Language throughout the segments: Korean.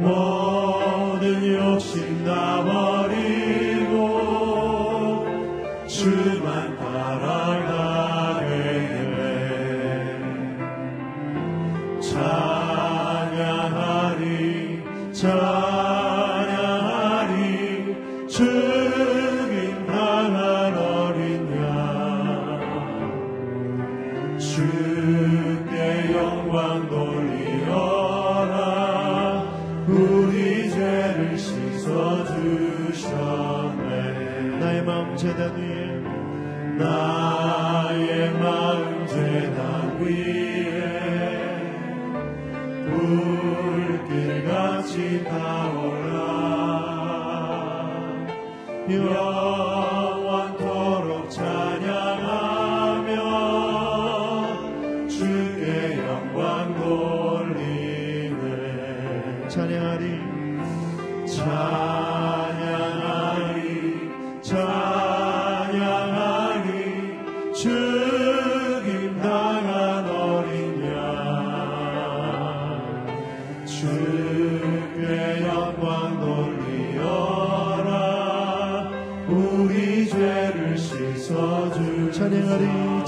모든 욕심 다 버리고 주만 따라가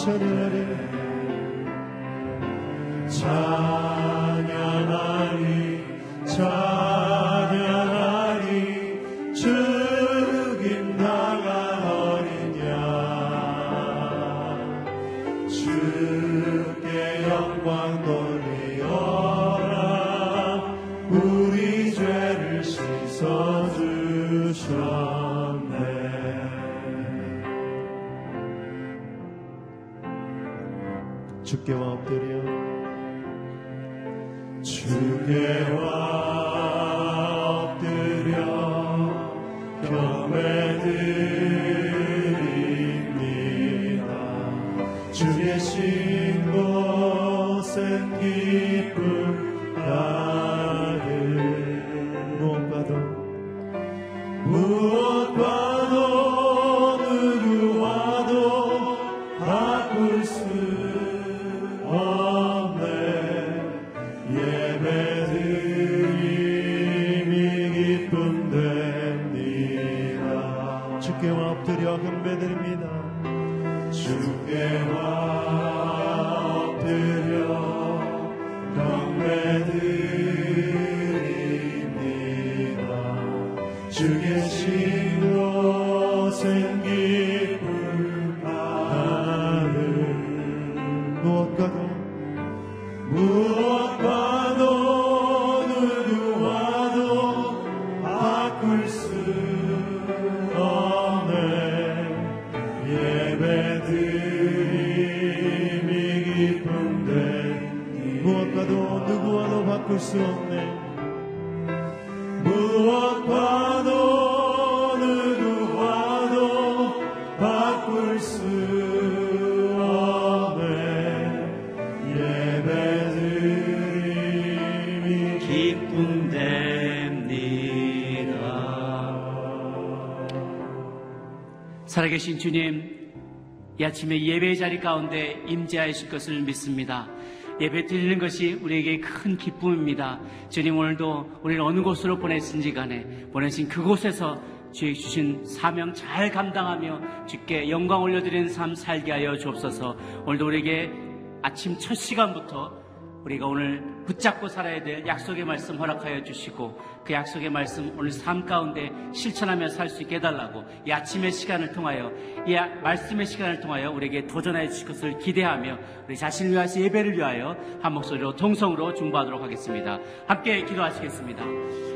alternative. 주여 경배드립니다. 주께 와 아침에 예배의 자리 가운데 임재하실 것을 믿습니다. 예배 드리는 것이 우리에게 큰 기쁨입니다. 주님 오늘도 우리를 어느 곳으로 보내신지 간에 보내신 그곳에서 주의 주신 사명 잘 감당하며 주께 영광 올려드리는 삶 살게 하여 주옵소서 오늘도 우리에게 아침 첫 시간부터 우리가 오늘 붙잡고 살아야 될 약속의 말씀 허락하여 주시고 그 약속의 말씀 오늘 삶 가운데 실천하며 살 수 있게 해달라고 이 아침의 시간을 통하여 이 아- 말씀의 시간을 통하여 우리에게 도전하여 주실 것을 기대하며 우리 자신을 위하여 예배를 위하여 한 목소리로 통성으로 중보하도록 하겠습니다. 함께 기도하시겠습니다.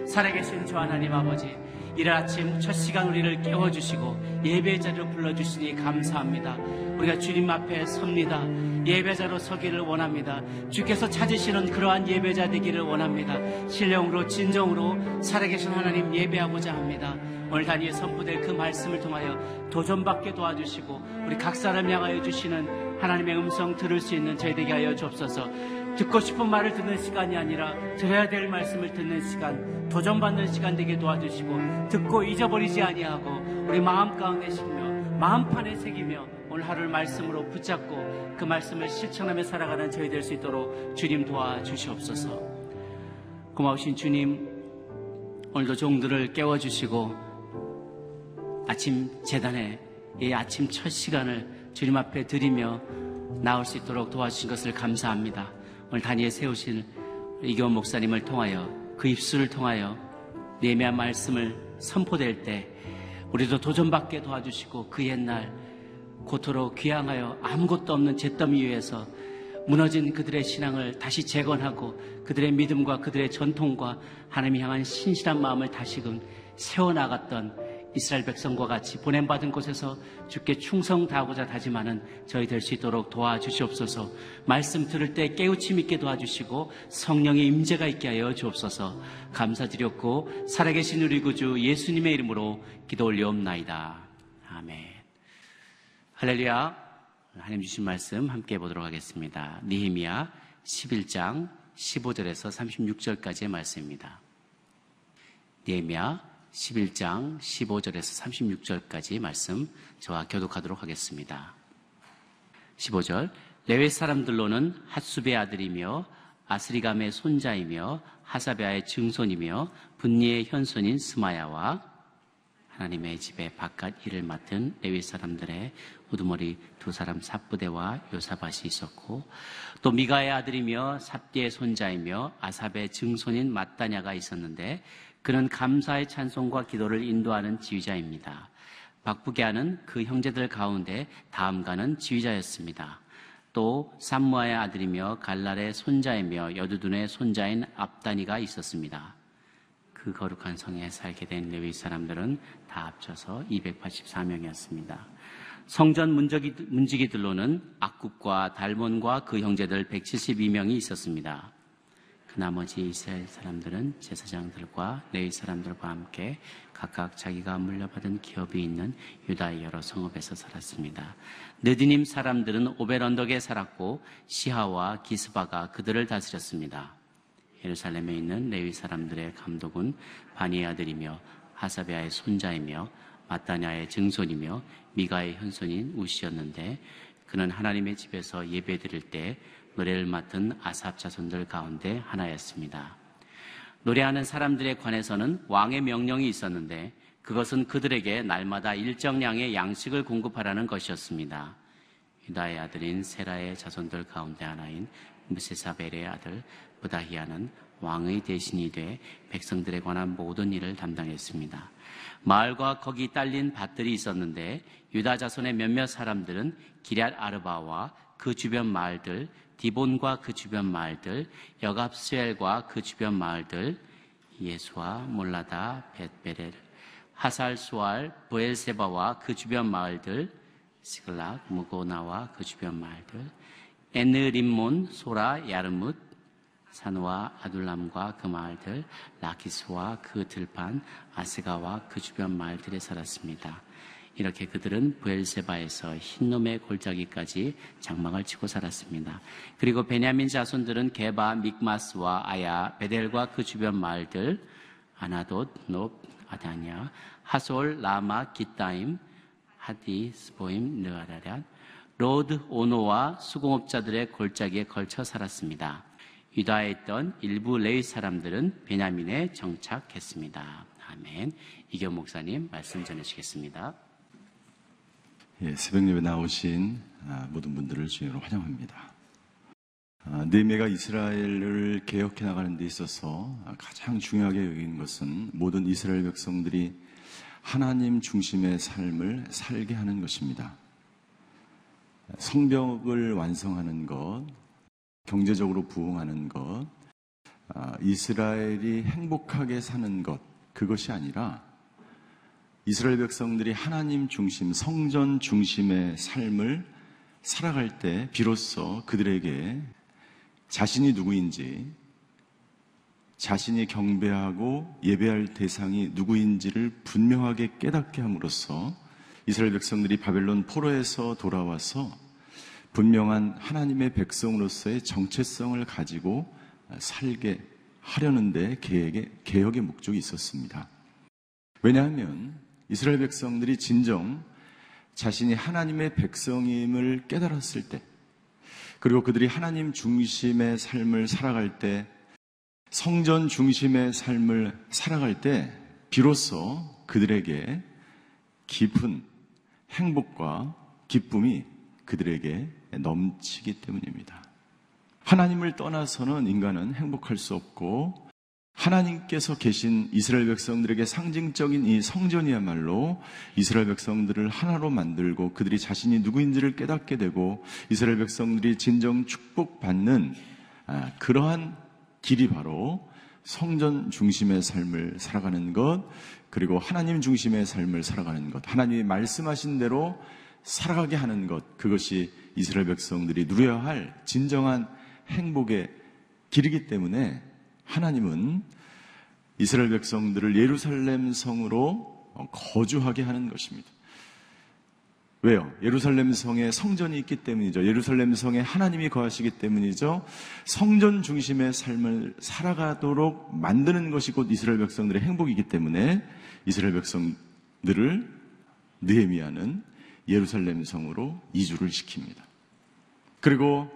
살아계신 주 하나님 아버지 이른 아침 첫 시간 우리를 깨워주시고 예배 자리로 불러주시니 감사합니다. 우리가 주님 앞에 섭니다. 예배자로 서기를 원합니다. 주께서 찾으시는 그러한 예배자 되기를 원합니다. 신령으로 진정으로 살아계신 하나님 예배하고자 합니다. 오늘 단위에 선포될 그 말씀을 통하여 도전받게 도와주시고 우리 각 사람 향하여 주시는 하나님의 음성 들을 수 있는 저희 되게 하여 주옵소서. 듣고 싶은 말을 듣는 시간이 아니라 들어야 될 말씀을 듣는 시간, 도전받는 시간 되게 도와주시고 듣고 잊어버리지 아니하고 우리 마음 가운데 심며 마음판에 새기며 오늘 하루를 말씀으로 붙잡고 그 말씀을 실천하며 살아가는 저희 될 수 있도록 주님 도와주시옵소서. 고마우신 주님, 오늘도 종들을 깨워주시고 아침 재단에 이 아침 첫 시간을 주님 앞에 드리며 나올 수 있도록 도와주신 것을 감사합니다. 오늘 단위에 세우신 이경 목사님을 통하여 그 입술을 통하여 예매한 말씀을 선포될 때 우리도 도전받게 도와주시고 그 옛날 고토로 귀향하여 아무것도 없는 잿더미 위에서 무너진 그들의 신앙을 다시 재건하고 그들의 믿음과 그들의 전통과 하나님 향한 신실한 마음을 다시금 세워나갔던 이스라엘 백성과 같이 보냄받은 곳에서 주께 충성 다하고자 다짐하는 저희 될 수 있도록 도와주시옵소서. 말씀 들을 때 깨우침 있게 도와주시고 성령의 임재가 있게 하여 주옵소서. 감사드렸고 살아계신 우리 구주 예수님의 이름으로 기도 올려옵나이다. 아멘. 할렐루야. 하나님 주신 말씀 함께 보도록 하겠습니다. 니히미야 11장 15절에서 36절까지의 말씀입니다. 니히미야 11장 15절에서 36절까지 말씀 저와 교독하도록 하겠습니다. 15절 레위 사람들로는 핫수베의 아들이며 아스리감의 손자이며 하사베아의 증손이며 분니의 현손인 스마야와 하나님의 집에 바깥 일을 맡은 레위 사람들의 우두머리 두 사람 삽부대와 요사밭이 있었고 또 미가의 아들이며 삽디의 손자이며 아삽의 증손인 마따냐가 있었는데 그는 감사의 찬송과 기도를 인도하는 지휘자입니다. 하는 그 형제들 가운데 다음가는 지휘자였습니다. 또 삼무아의 아들이며 갈랄의 손자이며 여두둔의 손자인 압다니가 있었습니다. 그 거룩한 성에 살게 된 레위 사람들은 다 합쳐서 284명이었습니다. 성전 문지기, 문지기들로는 악국과 달몬과 그 형제들 172명이 있었습니다. 그 나머지 이스라엘 사람들은 제사장들과 레위 사람들과 함께 각각 자기가 물려받은 기업이 있는 유다의 여러 성읍에서 살았습니다. 느디님 사람들은 오벨 언덕에 살았고 시하와 기스바가 그들을 다스렸습니다. 예루살렘에 있는 레위 사람들의 감독은 바니의 아들이며 하사베아의 손자이며 마따냐의 증손이며 미가의 현손인 우시였는데 그는 하나님의 집에서 예배 드릴 때 노래를 맡은 아삽 자손들 가운데 하나였습니다. 노래하는 사람들에 관해서는 왕의 명령이 있었는데 그것은 그들에게 날마다 일정량의 양식을 공급하라는 것이었습니다. 유다의 아들인 세라의 자손들 가운데 하나인 무세사벨의 아들 부다히아는 왕의 대신이 돼 백성들에 관한 모든 일을 담당했습니다. 마을과 거기 딸린 밭들이 있었는데 유다 자손의 몇몇 사람들은 기럇 아르바와 그 주변 마을들, 디본과 그 주변 마을들, 여갑스엘과 그 주변 마을들, 예수와 몰라다, 벳베렐, 하살수알, 부엘세바와 그 주변 마을들, 시글락, 무고나와 그 주변 마을들, 에느림몬, 소라, 야르뭇, 산과 아둘람과 그 마을들, 라키스와 그 들판, 아스가와 그 주변 마을들에 살았습니다. 이렇게 그들은 부엘세바에서 흰놈의 골짜기까지 장막을 치고 살았습니다. 그리고 베냐민 자손들은 게바, 믹마스와 아야, 베델과 그 주변 마을들, 아나돗, 높, 아나냐, 하솔, 라마, 깃다임, 하딧, 스보임, 느아라랴, 로드, 오노와 수공업자들의 골짜기에 걸쳐 살았습니다. 유다에 있던 일부 레위 사람들은 베냐민에 정착했습니다. 아멘. 이기원 목사님 말씀 전해주시겠습니다. 예, 새벽 예배 나오신 아, 모든 분들을 주님으로 환영합니다. 아, 느헤미야가 이스라엘을 개혁해 나가는 데 있어서 가장 중요하게 여기는 것은 모든 이스라엘 백성들이 하나님 중심의 삶을 살게 하는 것입니다. 성벽을 완성하는 것, 경제적으로 부흥하는 것, 아, 이스라엘이 행복하게 사는 것, 그것이 아니라 이스라엘 백성들이 하나님 중심, 성전 중심의 삶을 살아갈 때 비로소 그들에게 자신이 누구인지, 자신이 경배하고 예배할 대상이 누구인지를 분명하게 깨닫게 함으로써 이스라엘 백성들이 바벨론 포로에서 돌아와서 분명한 하나님의 백성으로서의 정체성을 가지고 살게 하려는데 계획의, 개혁의 목적이 있었습니다. 왜냐하면 이스라엘 백성들이 진정 자신이 하나님의 백성임을 깨달았을 때, 그리고 그들이 하나님 중심의 삶을 살아갈 때, 성전 중심의 삶을 살아갈 때, 비로소 그들에게 깊은 행복과 기쁨이 그들에게 넘치기 때문입니다. 하나님을 떠나서는 인간은 행복할 수 없고 하나님께서 계신 이스라엘 백성들에게 상징적인 이 성전이야말로 이스라엘 백성들을 하나로 만들고 그들이 자신이 누구인지를 깨닫게 되고 이스라엘 백성들이 진정 축복받는 아, 그러한 길이 바로 성전 중심의 삶을 살아가는 것, 그리고 하나님 중심의 삶을 살아가는 것, 하나님이 말씀하신 대로 살아가게 하는 것, 그것이 이스라엘 백성들이 누려야 할 진정한 행복의 길이기 때문에 하나님은 이스라엘 백성들을 예루살렘 성으로 거주하게 하는 것입니다. 왜요? 예루살렘 성에 성전이 있기 때문이죠. 예루살렘 성에 하나님이 거하시기 때문이죠. 성전 중심의 삶을 살아가도록 만드는 것이 곧 이스라엘 백성들의 행복이기 때문에 이스라엘 백성들을 느헤미야는 예루살렘 성으로 이주를 시킵니다. 그리고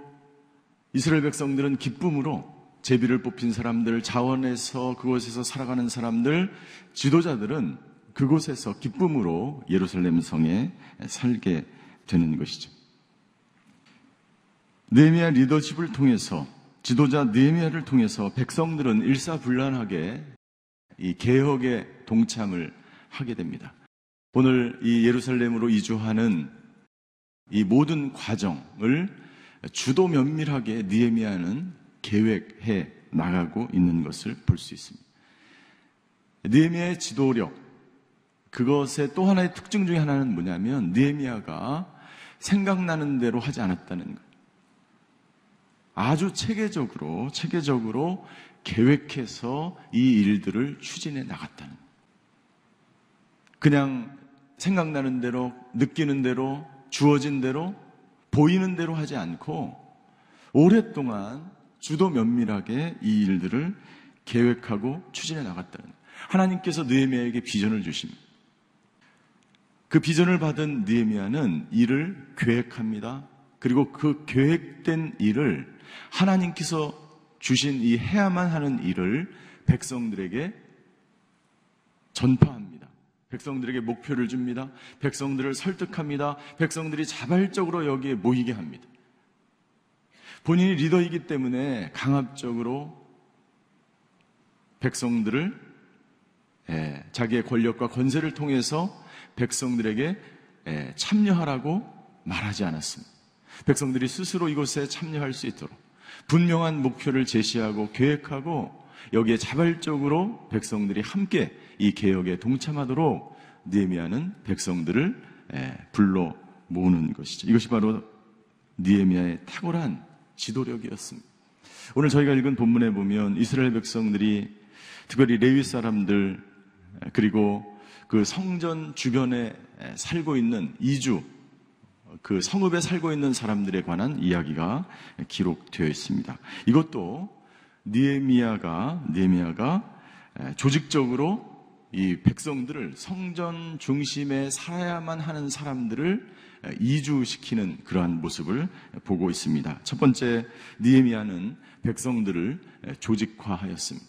이스라엘 백성들은 기쁨으로 제비를 뽑힌 사람들, 자원에서 그곳에서 살아가는 사람들, 지도자들은 그곳에서 기쁨으로 예루살렘 성에 살게 되는 것이죠. 느헤미야 리더십을 통해서 지도자 느헤미야를 통해서 백성들은 일사불란하게 이 개혁에 동참을 하게 됩니다. 오늘 이 예루살렘으로 이주하는 이 모든 과정을 주도 면밀하게 느헤미야는 계획해 나가고 있는 것을 볼 수 있습니다. 느헤미야의 지도력 그것의 또 하나의 특징 중에 하나는 뭐냐면 느헤미야가 생각나는 대로 하지 않았다는 것. 아주 체계적으로 체계적으로 계획해서 이 일들을 추진해 나갔다는 것. 그냥 생각나는 대로 느끼는 대로 주어진 대로 보이는 대로 하지 않고 오랫동안 주도 면밀하게 이 일들을 계획하고 추진해 나갔다는 하나님께서 느헤미야에게 비전을 주십니다. 그 비전을 받은 느헤미야는 일을 계획합니다. 그리고 그 계획된 일을 하나님께서 주신 이 해야만 하는 일을 백성들에게 전파합니다. 백성들에게 목표를 줍니다. 백성들을 설득합니다. 백성들이 자발적으로 여기에 모이게 합니다. 본인이 리더이기 때문에 강압적으로 백성들을 예, 자기의 권력과 권세를 통해서 백성들에게 예, 참여하라고 말하지 않았습니다. 백성들이 스스로 이곳에 참여할 수 있도록 분명한 목표를 제시하고 계획하고 여기에 자발적으로 백성들이 함께 이 개혁에 동참하도록 니에미아는 백성들을 예, 불러 모으는 것이죠. 이것이 바로 니에미아의 탁월한 지도력이었습니다. 오늘 저희가 읽은 본문에 보면 이스라엘 백성들이 특별히 레위 사람들 그리고 그 성전 주변에 살고 있는 이주 그 성읍에 살고 있는 사람들에 관한 이야기가 기록되어 있습니다. 이것도 니에미아가 니에미아가 조직적으로 이 백성들을 성전 중심에 살아야만 하는 사람들을 이주시키는 그러한 모습을 보고 있습니다. 첫 번째 니에미아는 백성들을 조직화하였습니다.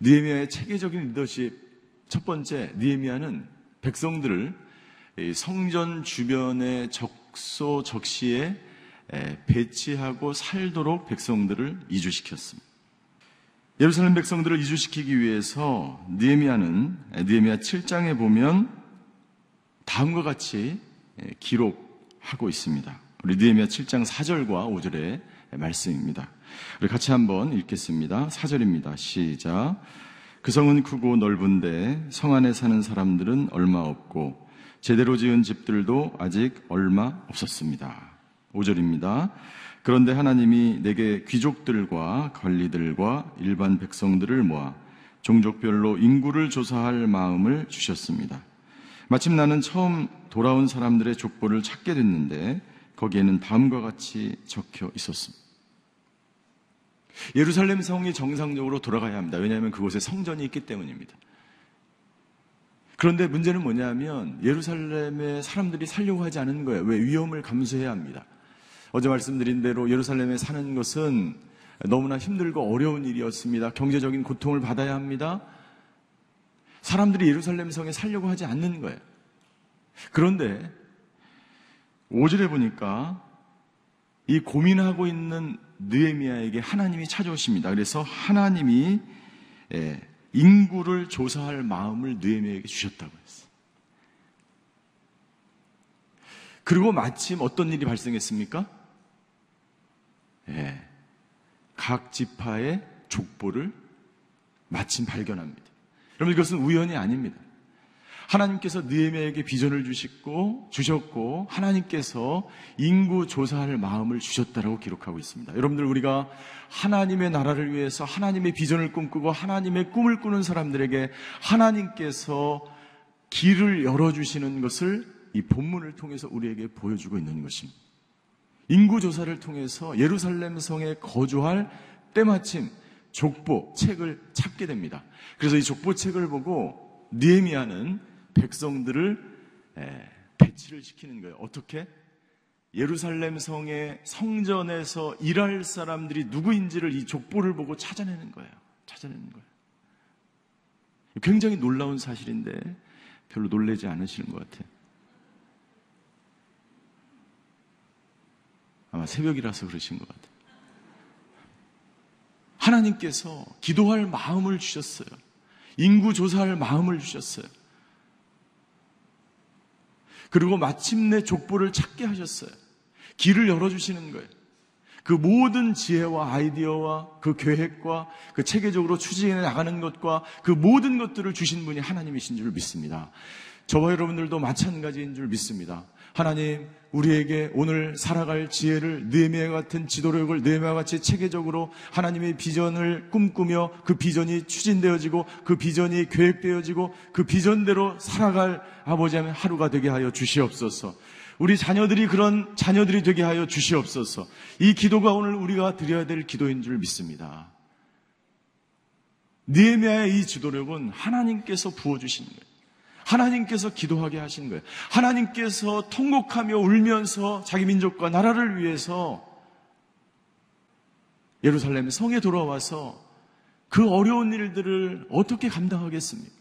니에미아의 체계적인 리더십 첫 번째 니에미아는 백성들을 성전 주변의 적소 적시에 에, 배치하고 살도록 백성들을 이주시켰습니다. 예루살렘 백성들을 이주시키기 위해서 느헤미야는 느헤미야 7장에 보면 다음과 같이 에, 기록하고 있습니다. 우리 느헤미야 7장 4절과 5절의 말씀입니다. 우리 같이 한번 읽겠습니다. 4절입니다. 시작. 그 성은 크고 넓은데 성 안에 사는 사람들은 얼마 없고 제대로 지은 집들도 아직 얼마 없었습니다. 5절입니다. 그런데 하나님이 내게 귀족들과 관리들과 일반 백성들을 모아 종족별로 인구를 조사할 마음을 주셨습니다. 마침 나는 처음 돌아온 사람들의 족보를 찾게 됐는데 거기에는 다음과 같이 적혀 있었습니다. 예루살렘 성이 정상적으로 돌아가야 합니다. 왜냐하면 그곳에 성전이 있기 때문입니다. 그런데 문제는 뭐냐면 예루살렘에 사람들이 살려고 하지 않은 거예요. 왜? 위험을 감수해야 합니다. 어제 말씀드린 대로 예루살렘에 사는 것은 너무나 힘들고 어려운 일이었습니다. 경제적인 고통을 받아야 합니다. 사람들이 예루살렘 성에 살려고 하지 않는 거예요. 그런데 5절에 보니까 이 고민하고 있는 느에미아에게 하나님이 찾아오십니다. 그래서 하나님이 예, 인구를 조사할 마음을 느에미아에게 주셨다고 했어요. 그리고 마침 어떤 일이 발생했습니까? 예, 각 지파의 족보를 마침 발견합니다. 여러분 이것은 우연이 아닙니다. 하나님께서 느헤미야에게 비전을 주시고 주셨고 하나님께서 인구 조사할 마음을 주셨다라고 기록하고 있습니다. 여러분들 우리가 하나님의 나라를 위해서 하나님의 비전을 꿈꾸고 하나님의 꿈을 꾸는 사람들에게 하나님께서 길을 열어 주시는 것을 이 본문을 통해서 우리에게 보여주고 있는 것입니다. 인구 조사를 통해서 예루살렘 성에 거주할 때마침 족보 책을 찾게 됩니다. 그래서 이 족보 책을 보고 느헤미야는 백성들을 배치를 시키는 거예요. 어떻게? 예루살렘 성의 성전에서 일할 사람들이 누구인지를 이 족보를 보고 찾아내는 거예요. 찾아내는 거예요. 굉장히 놀라운 사실인데 별로 놀라지 않으시는 것 같아요. 아마 새벽이라서 그러신 것 같아요. 하나님께서 기도할 마음을 주셨어요. 인구 조사할 마음을 주셨어요. 그리고 마침내 족보를 찾게 하셨어요. 길을 열어주시는 거예요. 그 모든 지혜와 아이디어와 그 계획과 그 체계적으로 추진해 나가는 것과 그 모든 것들을 주신 분이 하나님이신 줄 믿습니다. 저와 여러분들도 마찬가지인 줄 믿습니다. 하나님, 우리에게 오늘 살아갈 지혜를 느헤미야 같은 지도력을 느헤미야 같이 체계적으로 하나님의 비전을 꿈꾸며 그 비전이 추진되어지고 그 비전이 계획되어지고 그 비전대로 살아갈 아버지 하면 하루가 되게 하여 주시옵소서. 우리 자녀들이 그런 자녀들이 되게 하여 주시옵소서. 이 기도가 오늘 우리가 드려야 될 기도인 줄 믿습니다. 느헤미야의 이 지도력은 하나님께서 부어 주신 거예요. 하나님께서 기도하게 하신 거예요. 하나님께서 통곡하며 울면서 자기 민족과 나라를 위해서 예루살렘 성에 돌아와서 그 어려운 일들을 어떻게 감당하겠습니까?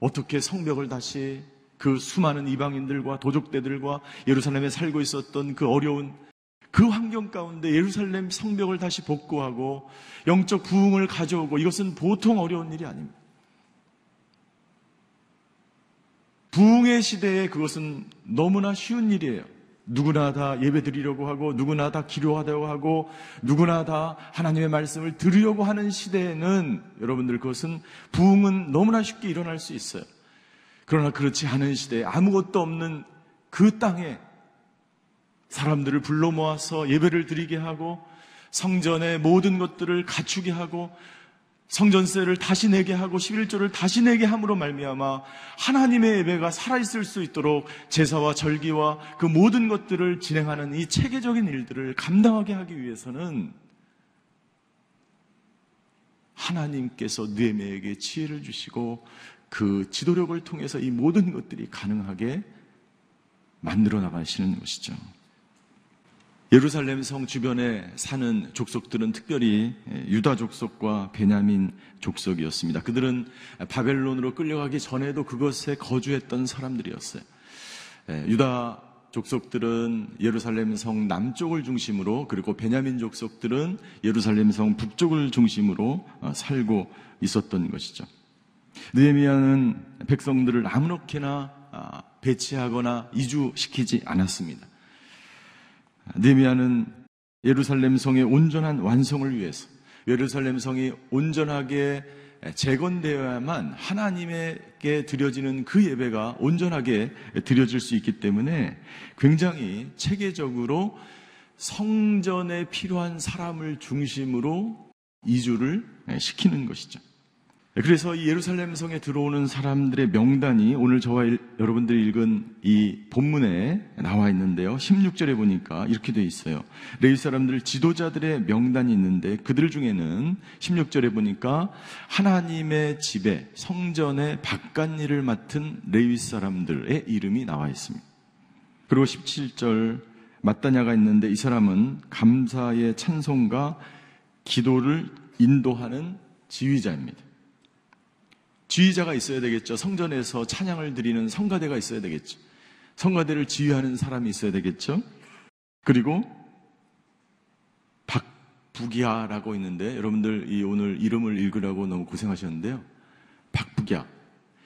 어떻게 성벽을 다시 그 수많은 이방인들과 도적대들과 예루살렘에 살고 있었던 그 어려운 그 환경 가운데 예루살렘 성벽을 다시 복구하고 영적 부흥을 가져오고 이것은 보통 어려운 일이 아닙니다. 부흥의 시대에 그것은 너무나 쉬운 일이에요. 누구나 다 예배 드리려고 하고, 누구나 다 기도하려고 하고, 누구나 다 하나님의 말씀을 들으려고 하는 시대에는 여러분들 그것은 부흥은 너무나 쉽게 일어날 수 있어요. 그러나 그렇지 않은 시대에 아무것도 없는 그 땅에 사람들을 불러 모아서 예배를 드리게 하고, 성전의 모든 것들을 갖추게 하고, 성전세를 다시 내게 하고 11조를 다시 내게 함으로 말미암아 하나님의 예배가 살아있을 수 있도록 제사와 절기와 그 모든 것들을 진행하는 이 체계적인 일들을 감당하게 하기 위해서는 하나님께서 느헤미야에게 지혜를 주시고 그 지도력을 통해서 이 모든 것들이 가능하게 만들어 나가시는 것이죠. 예루살렘 성 주변에 사는 족속들은 특별히 유다 족속과 베냐민 족속이었습니다. 그들은 바벨론으로 끌려가기 전에도 그것에 거주했던 사람들이었어요. 유다 족속들은 예루살렘 성 남쪽을 중심으로 그리고 베냐민 족속들은 예루살렘 성 북쪽을 중심으로 어, 살고 있었던 것이죠. 느헤미야는 백성들을 아무렇게나 아, 배치하거나 이주시키지 않았습니다. 느헤미야는 예루살렘 성의 온전한 완성을 위해서 예루살렘 성이 온전하게 재건되어야만 하나님에게 드려지는 그 예배가 온전하게 드려질 수 있기 때문에 굉장히 체계적으로 성전에 필요한 사람을 중심으로 이주를 시키는 것이죠. 그래서 이 예루살렘 성에 들어오는 사람들의 명단이 오늘 저와 일- 여러분들이 읽은 이 본문에 나와 있는데요. 16절에 보니까 이렇게 돼 있어요. 레위 사람들 지도자들의 명단이 있는데 그들 중에는 16절에 보니까 하나님의 집에 성전의 바깥 일을 맡은 레위 사람들의 이름이 나와 있습니다. 그리고 17절 마따냐가 있는데 이 사람은 감사의 찬송과 기도를 인도하는 지휘자입니다. 지휘자가 있어야 되겠죠. 성전에서 찬양을 드리는 성가대가 있어야 되겠죠. 성가대를 지휘하는 사람이 있어야 되겠죠. 그리고 박부기야라고 있는데 여러분들 이 오늘 이름을 읽으라고 너무 고생하셨는데요. 박부기야.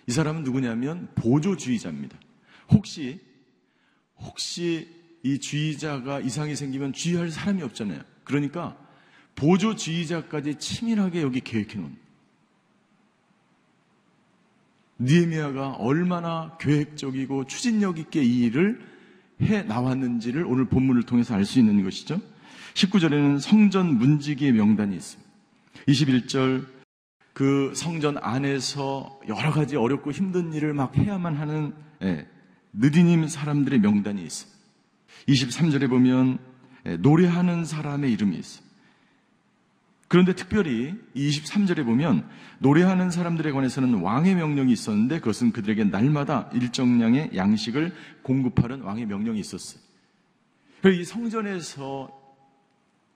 이 사람은 누구냐면 보조주의자입니다. 혹시 혹시 이 주의자가 이상이 생기면 주의할 사람이 없잖아요. 그러니까 보조주의자까지 치밀하게 여기 계획해 놓은 니에미아가 얼마나 계획적이고 추진력 있게 이 일을 해 나왔는지를 오늘 본문을 통해서 알 수 있는 것이죠. 19절에는 성전 문지기의 명단이 있습니다. 21절 그 성전 안에서 여러 가지 어렵고 힘든 일을 막 해야만 하는 예, 느디님 사람들의 명단이 있습니다. 23절에 보면 예, 노래하는 사람의 이름이 있어요. 그런데 특별히 23절에 보면 노래하는 사람들에 관해서는 왕의 명령이 있었는데 그것은 그들에게 날마다 일정량의 양식을 공급하는 왕의 명령이 있었어요. 그래서 이 성전에서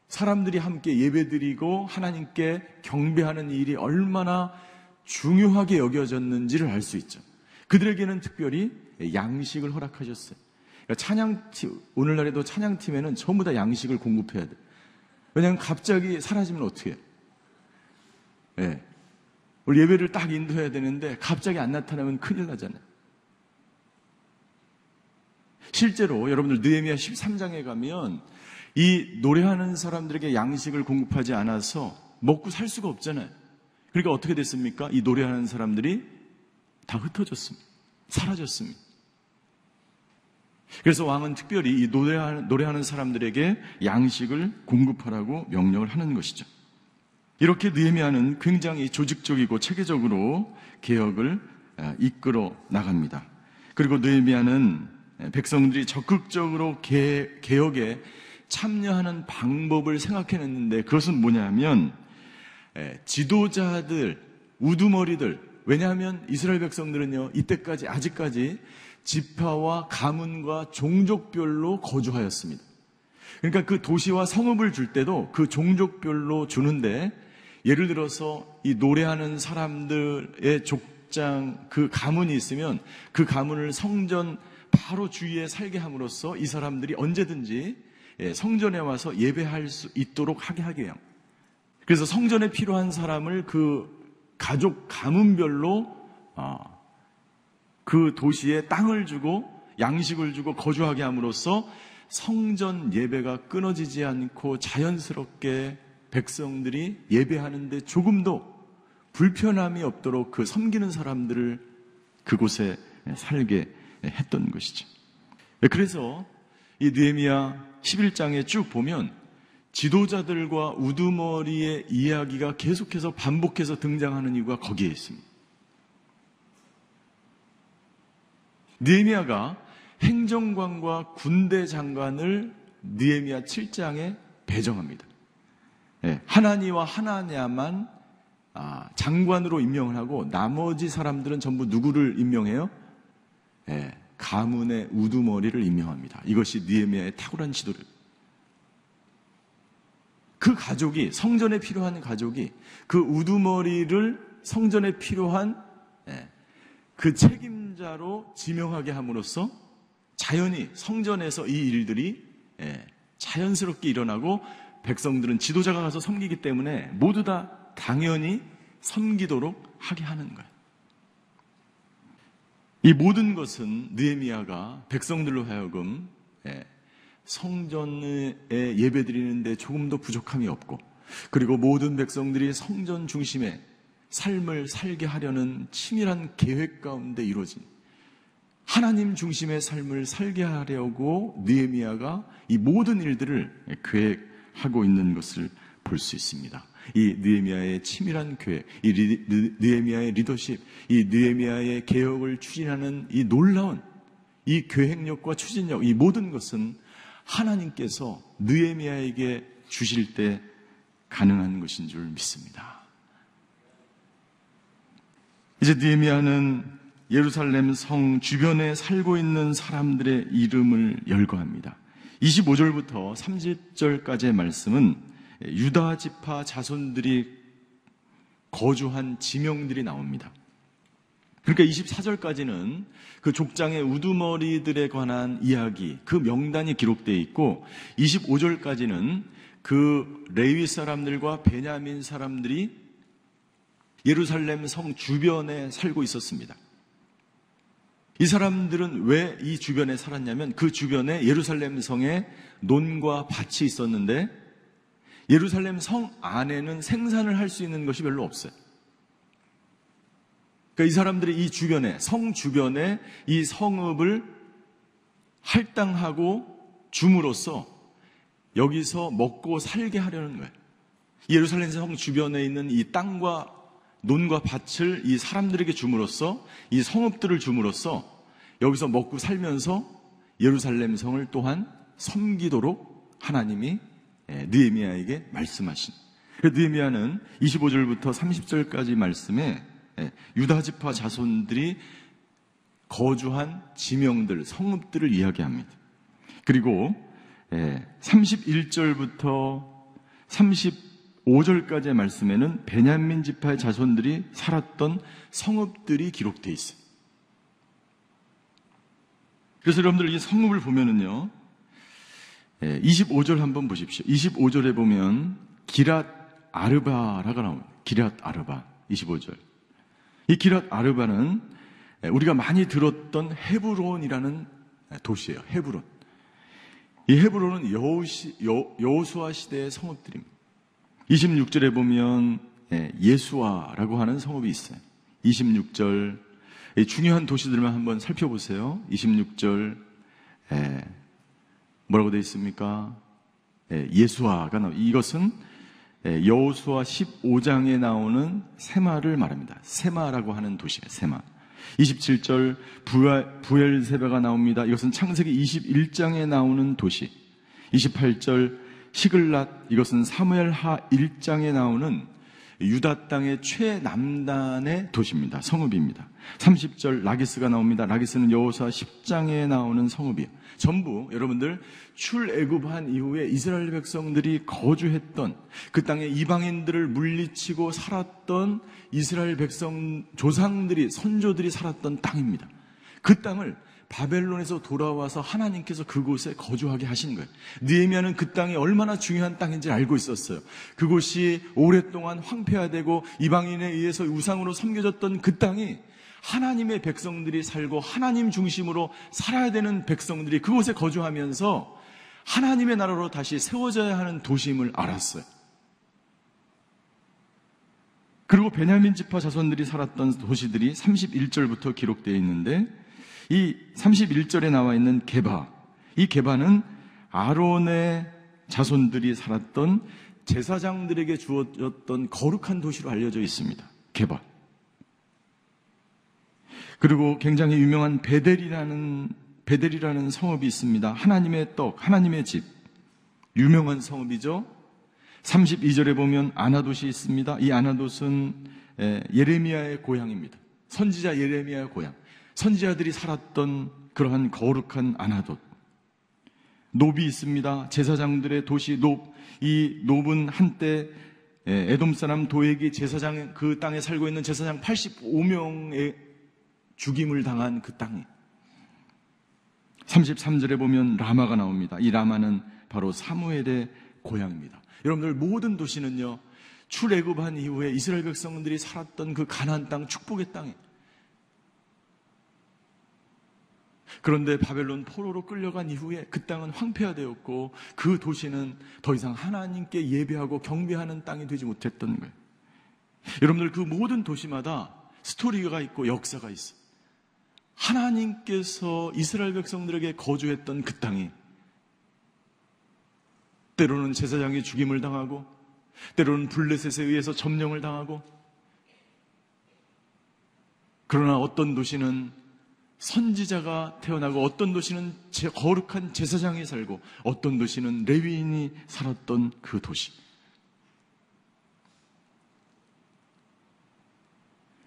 사람들이 함께 예배드리고 하나님께 경배하는 일이 얼마나 중요하게 여겨졌는지를 알 수 있죠. 그들에게는 특별히 양식을 허락하셨어요. 그러니까 찬양팀, 오늘날에도 찬양팀에는 전부 다 양식을 공급해야 돼. 왜냐하면 갑자기 사라지면 어떻게 해요? 예. 우리 예배를 딱 인도해야 되는데 갑자기 안 나타나면 큰일 나잖아요. 실제로 여러분들 느헤미야 13장에 가면 이 노래하는 사람들에게 양식을 공급하지 않아서 먹고 살 수가 없잖아요. 그러니까 어떻게 됐습니까? 이 노래하는 사람들이 다 흩어졌습니다. 사라졌습니다. 그래서 왕은 특별히 이 노래하는, 사람들에게 양식을 공급하라고 명령을 하는 것이죠. 이렇게 느헤미야는 굉장히 조직적이고 체계적으로 개혁을 아, 이끌어 나갑니다. 그리고 느헤미야는 백성들이 적극적으로 개, 개혁에 참여하는 방법을 생각해냈는데 그것은 뭐냐면 에, 지도자들, 우두머리들 왜냐하면 이스라엘 백성들은요 이때까지 아직까지 지파와 가문과 종족별로 거주하였습니다. 그러니까 그 도시와 성읍을 줄 때도 그 종족별로 주는데 예를 들어서 이 노래하는 사람들의 족장 그 가문이 있으면 그 가문을 성전 바로 주위에 살게 함으로써 이 사람들이 언제든지 예, 성전에 와서 예배할 수 있도록 하게 하게 해요. 그래서 성전에 필요한 사람을 그 가족 가문별로 아, 그 도시에 땅을 주고 양식을 주고 거주하게 함으로써 성전 예배가 끊어지지 않고 자연스럽게 백성들이 예배하는데 조금도 불편함이 없도록 그 섬기는 사람들을 그곳에 살게 했던 것이죠. 그래서 이 느헤미야 11장에 쭉 보면 지도자들과 우두머리의 이야기가 계속해서 반복해서 등장하는 이유가 거기에 있습니다. 느헤미야가 행정관과 군대 장관을 느헤미야 7장에 배정합니다. 예, 하나니와 하나냐만 아, 장관으로 임명을 하고 나머지 사람들은 전부 누구를 임명해요? 예, 가문의 우두머리를 임명합니다. 이것이 느헤미야의 탁월한 지도를. 그 가족이 성전에 필요한 가족이 그 우두머리를 성전에 필요한 예, 그 책임 자로 지명하게 함으로써 자연히 성전에서 이 일들이 예, 자연스럽게 일어나고 백성들은 지도자가 가서 섬기기 때문에 모두 다 당연히 섬기도록 하게 하는 거예요. 이 모든 것은 느헤미야가 백성들로 하여금 예, 성전에 예배드리는데 조금 더 부족함이 없고 그리고 모든 백성들이 성전 중심의 삶을 살게 하려는 치밀한 계획 가운데 이루어진 하나님 중심의 삶을 살게 하려고 느헤미야가 이 모든 일들을 계획하고 있는 것을 볼 수 있습니다. 이 느헤미야의 치밀한 계획, 이 리, 느헤미야의 리더십, 이 느헤미야의 개혁을 추진하는 이 놀라운 이 계획력과 추진력, 이 모든 것은 하나님께서 느헤미야에게 주실 때 가능한 것인 줄 믿습니다. 이제 느헤미야는 예루살렘 성 주변에 살고 있는 사람들의 이름을 열거합니다. 25절부터 30절까지의 말씀은 유다 지파 자손들이 거주한 지명들이 나옵니다. 그러니까 24절까지는 그 족장의 우두머리들에 관한 이야기, 그 명단이 기록되어 있고 25절까지는 그 레위 사람들과 베냐민 사람들이 예루살렘 성 주변에 살고 있었습니다. 이 사람들은 왜 이 주변에 살았냐면 그 주변에 예루살렘 성에 논과 밭이 있었는데 예루살렘 성 안에는 생산을 할 수 있는 것이 별로 없어요. 그러니까 이 사람들이 이 주변에, 성 주변에 이 성읍을 할당하고 줌으로써 여기서 먹고 살게 하려는 거예요. 예루살렘 성 주변에 있는 이 땅과 논과 밭을 이 사람들에게 줌으로써 이 성읍들을 줌으로써 여기서 먹고 살면서 예루살렘 성을 또한 섬기도록 하나님이 예, 느헤미야에게 말씀하신. 느헤미야는 25절부터 30절까지 말씀에 예, 유다 지파 자손들이 거주한 지명들, 성읍들을 이야기합니다. 그리고 31절부터 35절까지의 말씀에는 베냐민 지파의 자손들이 살았던 성읍들이 기록되어 있어요. 그래서 여러분들 이 성읍을 보면은요, 25절 한번 보십시오. 25절에 보면 기랏 아르바라가 나옵니다. 기랏 아르바. 25절. 이 기랏 아르바는 우리가 많이 들었던 헤브론이라는 도시예요. 헤브론. 이 헤브론은 여호시, 여, 여호수아 시대의 성읍들입니다. 26절에 보면 예수아라고 하는 성읍이 있어요. 26절 중요한 도시들만 한번 살펴보세요. 26절 뭐라고 되어 있습니까? 예수아가 나오. 이것은 여호수아 15장에 나오는 세마를 말합니다. 세마라고 하는 도시예요. 세마. 27절 부엘세바가 나옵니다. 이것은 창세기 21장에 나오는 도시. 28절 시글랏 이것은 사무엘하 1장에 나오는 유다 땅의 최남단의 도시입니다. 성읍입니다. 30절 라기스가 나옵니다. 라기스는 여호사 10장에 나오는 성읍이에요. 전부 여러분들 출애굽한 이후에 이스라엘 백성들이 거주했던 그 땅의 이방인들을 물리치고 살았던 이스라엘 백성 조상들이 선조들이 살았던 땅입니다. 그 땅을 바벨론에서 돌아와서 하나님께서 그곳에 거주하게 하신 거예요. 느헤미야는 그 땅이 얼마나 중요한 땅인지 알고 있었어요. 그곳이 오랫동안 황폐화되고 이방인에 의해서 우상으로 섬겨졌던 그 땅이 하나님의 백성들이 살고 하나님 중심으로 살아야 되는 백성들이 그곳에 거주하면서 하나님의 나라로 다시 세워져야 하는 도심을 알았어요. 그리고 베냐민 지파 자손들이 살았던 도시들이 31절부터 기록되어 있는데 이 31절에 나와 있는 게바, 이 게바는 아론의 자손들이 살았던 제사장들에게 주어졌던 거룩한 도시로 알려져 있습니다. 게바. 그리고 굉장히 유명한 베델이라는 베델이라는 성읍이 있습니다. 하나님의 떡, 하나님의 집. 유명한 성읍이죠. 32절에 보면 아나돗이 있습니다. 이 아나돗은 예레미야의 고향입니다. 선지자 예레미야의 고향. 선지자들이 살았던 그러한 거룩한 아나돗. 노비 있습니다. 제사장들의 도시 높. 이 높은 한때 에돔 사람 도액이 제사장 그 땅에 살고 있는 제사장 85명의 죽임을 당한 그 땅이. 33절에 보면 라마가 나옵니다. 이 라마는 바로 사무엘의 고향입니다. 여러분들 모든 도시는요. 출애굽한 이후에 이스라엘 백성들이 살았던 그 가나안 땅 축복의 땅에 그런데 바벨론 포로로 끌려간 이후에 그 땅은 황폐화되었고 그 도시는 더 이상 하나님께 예배하고 경배하는 땅이 되지 못했던 거예요. 여러분들 그 모든 도시마다 스토리가 있고 역사가 있어. 하나님께서 이스라엘 백성들에게 거주했던 그 땅이 때로는 제사장이 죽임을 당하고 때로는 블레셋에 의해서 점령을 당하고 그러나 어떤 도시는 선지자가 태어나고 어떤 도시는 제 거룩한 제사장이 살고 어떤 도시는 레위인이 살았던 그 도시.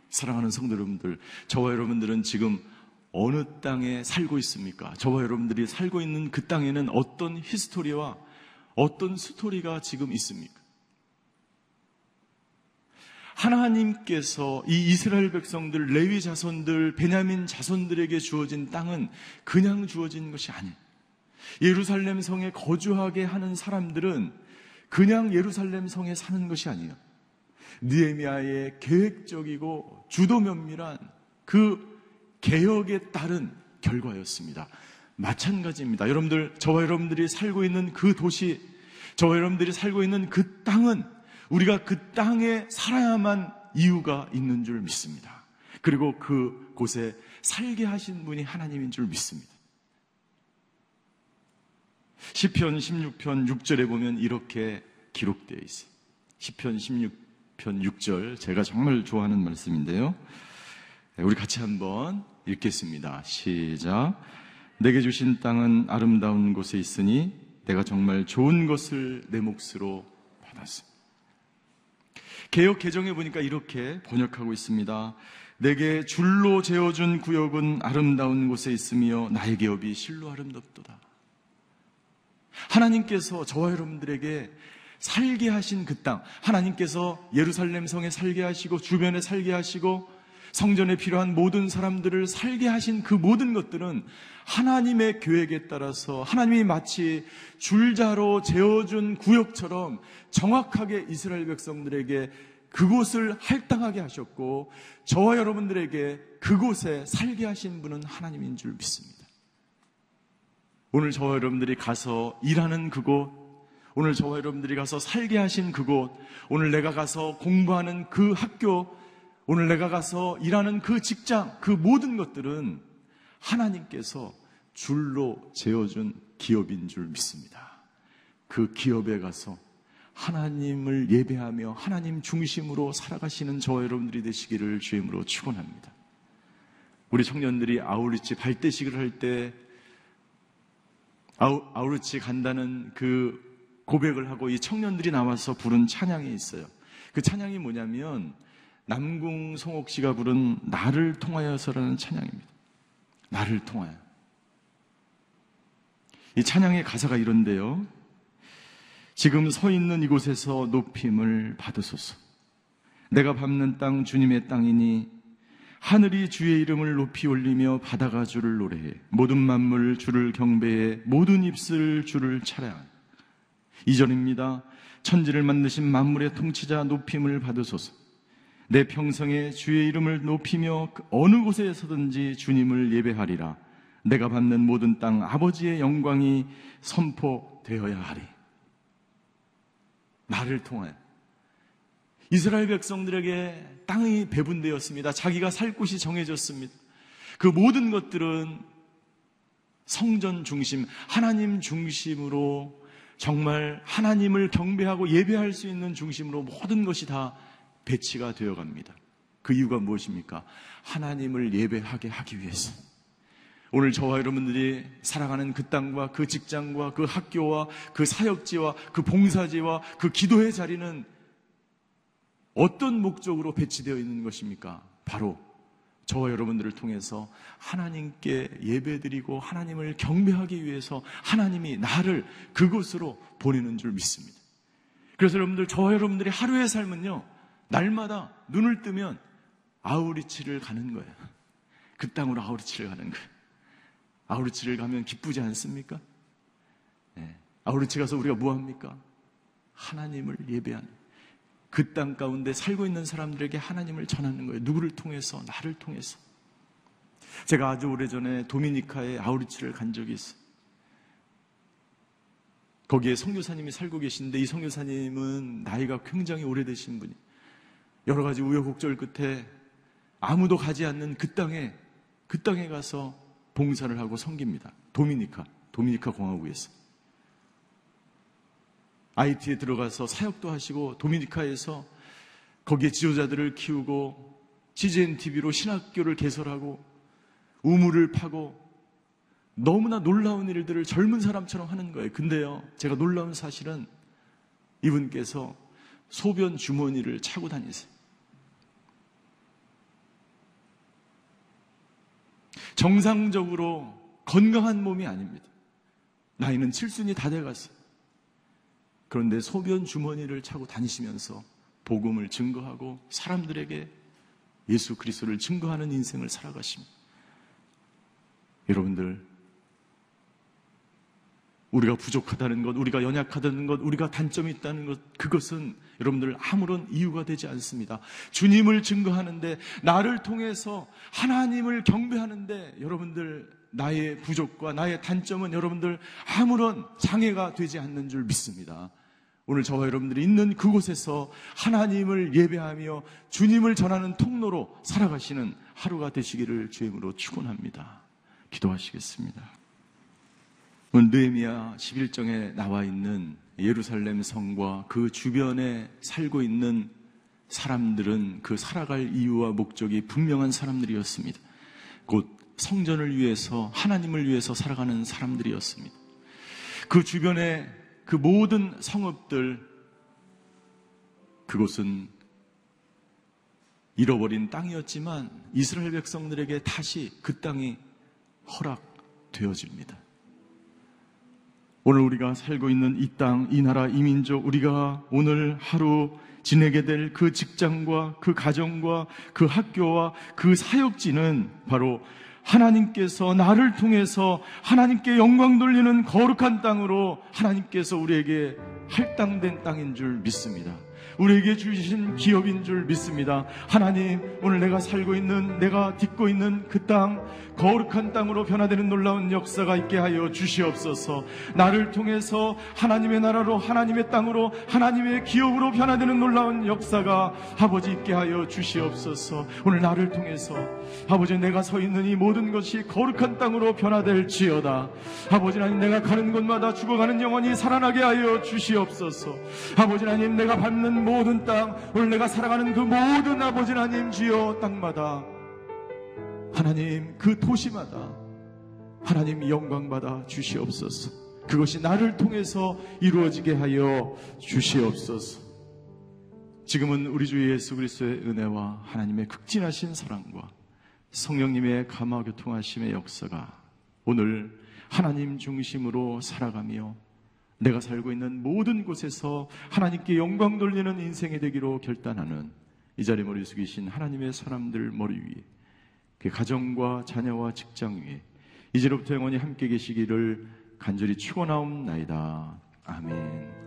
사랑하는 성도 여러분들, 저와 여러분들은 지금 어느 땅에 살고 있습니까? 저와 여러분들이 살고 있는 그 땅에는 어떤 history와 어떤 스토리가 지금 있습니까? 하나님께서 이 이스라엘 백성들, 레위 자손들, 베냐민 자손들에게 주어진 땅은 그냥 주어진 것이 아니에요. 예루살렘 성에 거주하게 하는 사람들은 그냥 예루살렘 성에 사는 것이 아니에요. 느헤미야의 계획적이고 주도 면밀한 그 개혁에 따른 결과였습니다. 마찬가지입니다. 여러분들, 저와 여러분들이 살고 있는 그 도시, 저와 여러분들이 살고 있는 그 땅은 우리가 그 땅에 살아야만 이유가 있는 줄 믿습니다. 그리고 그 곳에 살게 하신 분이 하나님인 줄 믿습니다. 시편 16편 6절에 보면 이렇게 기록되어 있어요. 시편 16편 6절 제가 정말 좋아하는 말씀인데요. 네, 우리 같이 한번 읽겠습니다. 시작. 내게 주신 땅은 아름다운 곳에 있으니 내가 정말 좋은 것을 내 몫으로 받았습니다. 개혁 개정에 보니까 이렇게 번역하고 있습니다. 내게 줄로 재어준 구역은 아름다운 곳에 있으며 나의 기업이 실로 아름답도다. 하나님께서 저와 여러분들에게 살게 하신 그 땅, 하나님께서 예루살렘 성에 살게 하시고 주변에 살게 하시고 성전에 필요한 모든 사람들을 살게 하신 그 모든 것들은 하나님의 계획에 따라서 하나님이 마치 줄자로 재어준 구역처럼 정확하게 이스라엘 백성들에게 그곳을 할당하게 하셨고 저와 여러분들에게 그곳에 살게 하신 분은 하나님인 줄 믿습니다. 오늘 저와 여러분들이 가서 일하는 그곳, 오늘 저와 여러분들이 가서 살게 하신 그곳, 오늘 내가 가서 공부하는 그 학교, 오늘 내가 가서 일하는 그 직장, 그 모든 것들은 하나님께서 줄로 재어준 기업인 줄 믿습니다. 그 기업에 가서 하나님을 예배하며 하나님 중심으로 살아가시는 저와 여러분들이 되시기를 주임으로 축원합니다. 우리 청년들이 아우리치 발대식을 할 때 아우, 아우리치 간다는 그 고백을 하고 이 청년들이 나와서 부른 찬양이 있어요. 그 찬양이 뭐냐면 남궁 송옥 씨가 부른 나를 통하여서라는 찬양입니다. 나를 통하여. 이 찬양의 가사가 이런데요. 지금 서 있는 이곳에서 높임을 받으소서. 내가 밟는 땅 주님의 땅이니 하늘이 주의 이름을 높이 올리며 바다가 주를 노래해 모든 만물 주를 경배해 모든 입술 주를 차례하니 이절입니다. 천지를 만드신 만물의 통치자 높임을 받으소서. 내 평생에 주의 이름을 높이며 그 어느 곳에서든지 주님을 예배하리라. 내가 받는 모든 땅 아버지의 영광이 선포되어야 하리. 나를 통하여 이스라엘 백성들에게 땅이 배분되었습니다. 자기가 살 곳이 정해졌습니다. 그 모든 것들은 성전 중심, 하나님 중심으로 정말 하나님을 경배하고 예배할 수 있는 중심으로 모든 것이 다 배치가 되어 갑니다. 그 이유가 무엇입니까? 하나님을 예배하게 하기 위해서. 오늘 저와 여러분들이 살아가는 그 땅과 그 직장과 그 학교와 그 사역지와 그 봉사지와 그 기도의 자리는 어떤 목적으로 배치되어 있는 것입니까? 바로 저와 여러분들을 통해서 하나님께 예배드리고 하나님을 경배하기 위해서 하나님이 나를 그곳으로 보내는 줄 믿습니다. 그래서 여러분들, 저와 여러분들의 하루의 삶은요, 날마다 눈을 뜨면 아우리치를 가는 거예요. 그 땅으로 아우리치를 가는 거예요. 아우르치를 가면 기쁘지 않습니까? 예. 아우르치 가서 우리가 뭐 합니까? 하나님을 예배하는 그 땅 가운데 살고 있는 사람들에게 하나님을 전하는 거예요. 누구를 통해서? 나를 통해서. 제가 아주 오래전에 도미니카에 아우르치를 간 적이 있어요. 거기에 성교사님이 살고 계신데 이 성교사님은 나이가 굉장히 오래되신 분이 여러 가지 우여곡절 끝에 아무도 가지 않는 그 땅에 그 땅에 가서 봉사를 하고 섬깁니다. 도미니카, 도미니카 공화국에서. IT에 들어가서 사역도 하시고 도미니카에서 거기에 지도자들을 키우고 CGN TV로 신학교를 개설하고 우물을 파고 너무나 놀라운 일들을 젊은 사람처럼 하는 거예요. 근데요, 제가 놀라운 사실은 이분께서 소변 주머니를 차고 다니세요. 정상적으로 건강한 몸이 아닙니다. 나이는 칠순이 다 돼갔어요. 그런데 소변 주머니를 차고 다니시면서 복음을 증거하고 사람들에게 예수 그리스도를 증거하는 인생을 살아가십니다. 여러분들 우리가 부족하다는 것, 우리가 연약하다는 것, 우리가 단점이 있다는 것, 그것은 여러분들 아무런 이유가 되지 않습니다. 주님을 증거하는데, 나를 통해서 하나님을 경배하는데, 여러분들 나의 부족과 나의 단점은 여러분들 아무런 장애가 되지 않는 줄 믿습니다. 오늘 저와 여러분들이 있는 그곳에서 하나님을 예배하며 주님을 전하는 통로로 살아가시는 하루가 되시기를 주임으로 축원합니다. 기도하시겠습니다. 느헤미야 11장에 나와 있는 예루살렘 성과 그 주변에 살고 있는 사람들은 그 살아갈 이유와 목적이 분명한 사람들이었습니다. 곧 성전을 위해서 하나님을 위해서 살아가는 사람들이었습니다. 그 주변에 그 모든 성읍들 그곳은 잃어버린 땅이었지만 이스라엘 백성들에게 다시 그 땅이 허락되어집니다. 오늘 우리가 살고 있는 이 땅, 이 나라, 이 민족, 우리가 오늘 하루 지내게 될 그 직장과 그 가정과 그 학교와 그 사역지는 바로 하나님께서 나를 통해서 하나님께 영광 돌리는 거룩한 땅으로 하나님께서 우리에게 할당된 땅인 줄 믿습니다. 우리에게 주신 기업인 줄 믿습니다. 하나님, 오늘 내가 살고 있는, 내가 딛고 있는 그 땅, 거룩한 땅으로 변화되는 놀라운 역사가 있게 하여 주시옵소서. 나를 통해서 하나님의 나라로, 하나님의 땅으로, 하나님의 기업으로 변화되는 놀라운 역사가 아버지 있게 하여 주시옵소서. 오늘 나를 통해서 아버지 내가 서 있는 이 모든 것이 거룩한 땅으로 변화될지어다. 아버지 하나님 내가 가는 곳마다 죽어가는 영혼이 살아나게 하여 주시옵소서. 아버지 하나님 내가 밟는 모든 땅, 오늘 내가 살아가는 그 모든 아버지 하나님 주여 땅마다 하나님 그 도시마다 하나님 영광 받아 주시옵소서. 그것이 나를 통해서 이루어지게 하여 주시옵소서. 지금은 우리 주 예수 그리스도의 은혜와 하나님의 극진하신 사랑과 성령님의 감화 교통하심의 역사가 오늘 하나님 중심으로 살아가며 내가 살고 있는 모든 곳에서 하나님께 영광 돌리는 인생이 되기로 결단하는 이 자리 머리 숙이신 하나님의 사람들 머리 위에 그 가정과 자녀와 직장 위에 이제로부터 영원히 함께 계시기를 간절히 축원하옵나이다. 아멘.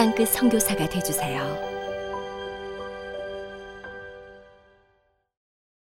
땅끝 성교사가 되주세요